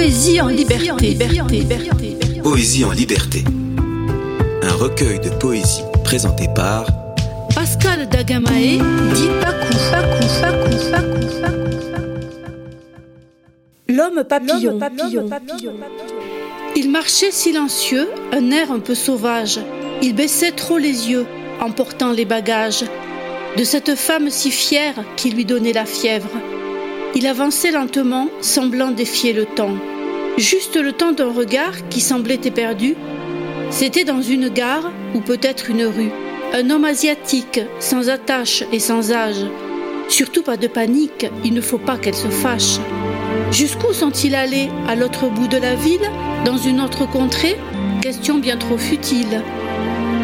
Poésie en liberté. Poésie en liberté. Un recueil de poésie présenté par Pascal Dagamae dit L'homme papillon. papillon. Il marchait silencieux, un air un peu sauvage. Il baissait trop les yeux en portant les bagages de cette femme si fière qui lui donnait la fièvre. Il avançait lentement, semblant défier le temps. Juste le temps d'un regard qui semblait éperdu. C'était dans une gare ou peut-être une rue. Un homme asiatique, sans attache et sans âge. Surtout pas de panique, il ne faut pas qu'elle se fâche. Jusqu'où sont-ils allés À l'autre bout de la ville Dans une autre contrée? Question bien trop futile.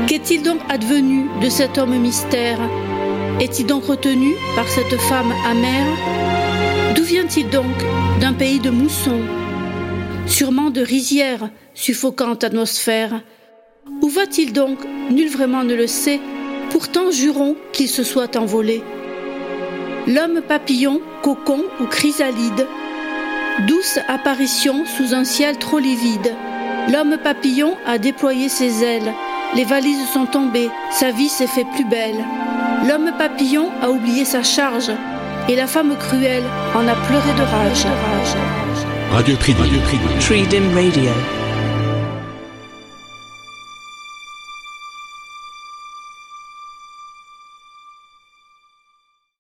Qu'est-il donc advenu de cet homme mystère? Est-il donc retenu par cette femme amère D'où vient-il donc D'un pays de moussons Sûrement de rizières, suffocante atmosphère. Où va-t-il donc Nul vraiment ne le sait. Pourtant jurons qu'il se soit envolé. L'homme papillon, cocon ou chrysalide. Douce apparition sous un ciel trop livide. L'homme papillon a déployé ses ailes. Les valises sont tombées, sa vie s'est fait plus belle. L'homme papillon a oublié sa charge, et la femme cruelle en a pleuré de rage. Radio Tridim. Radio Tridim Radio.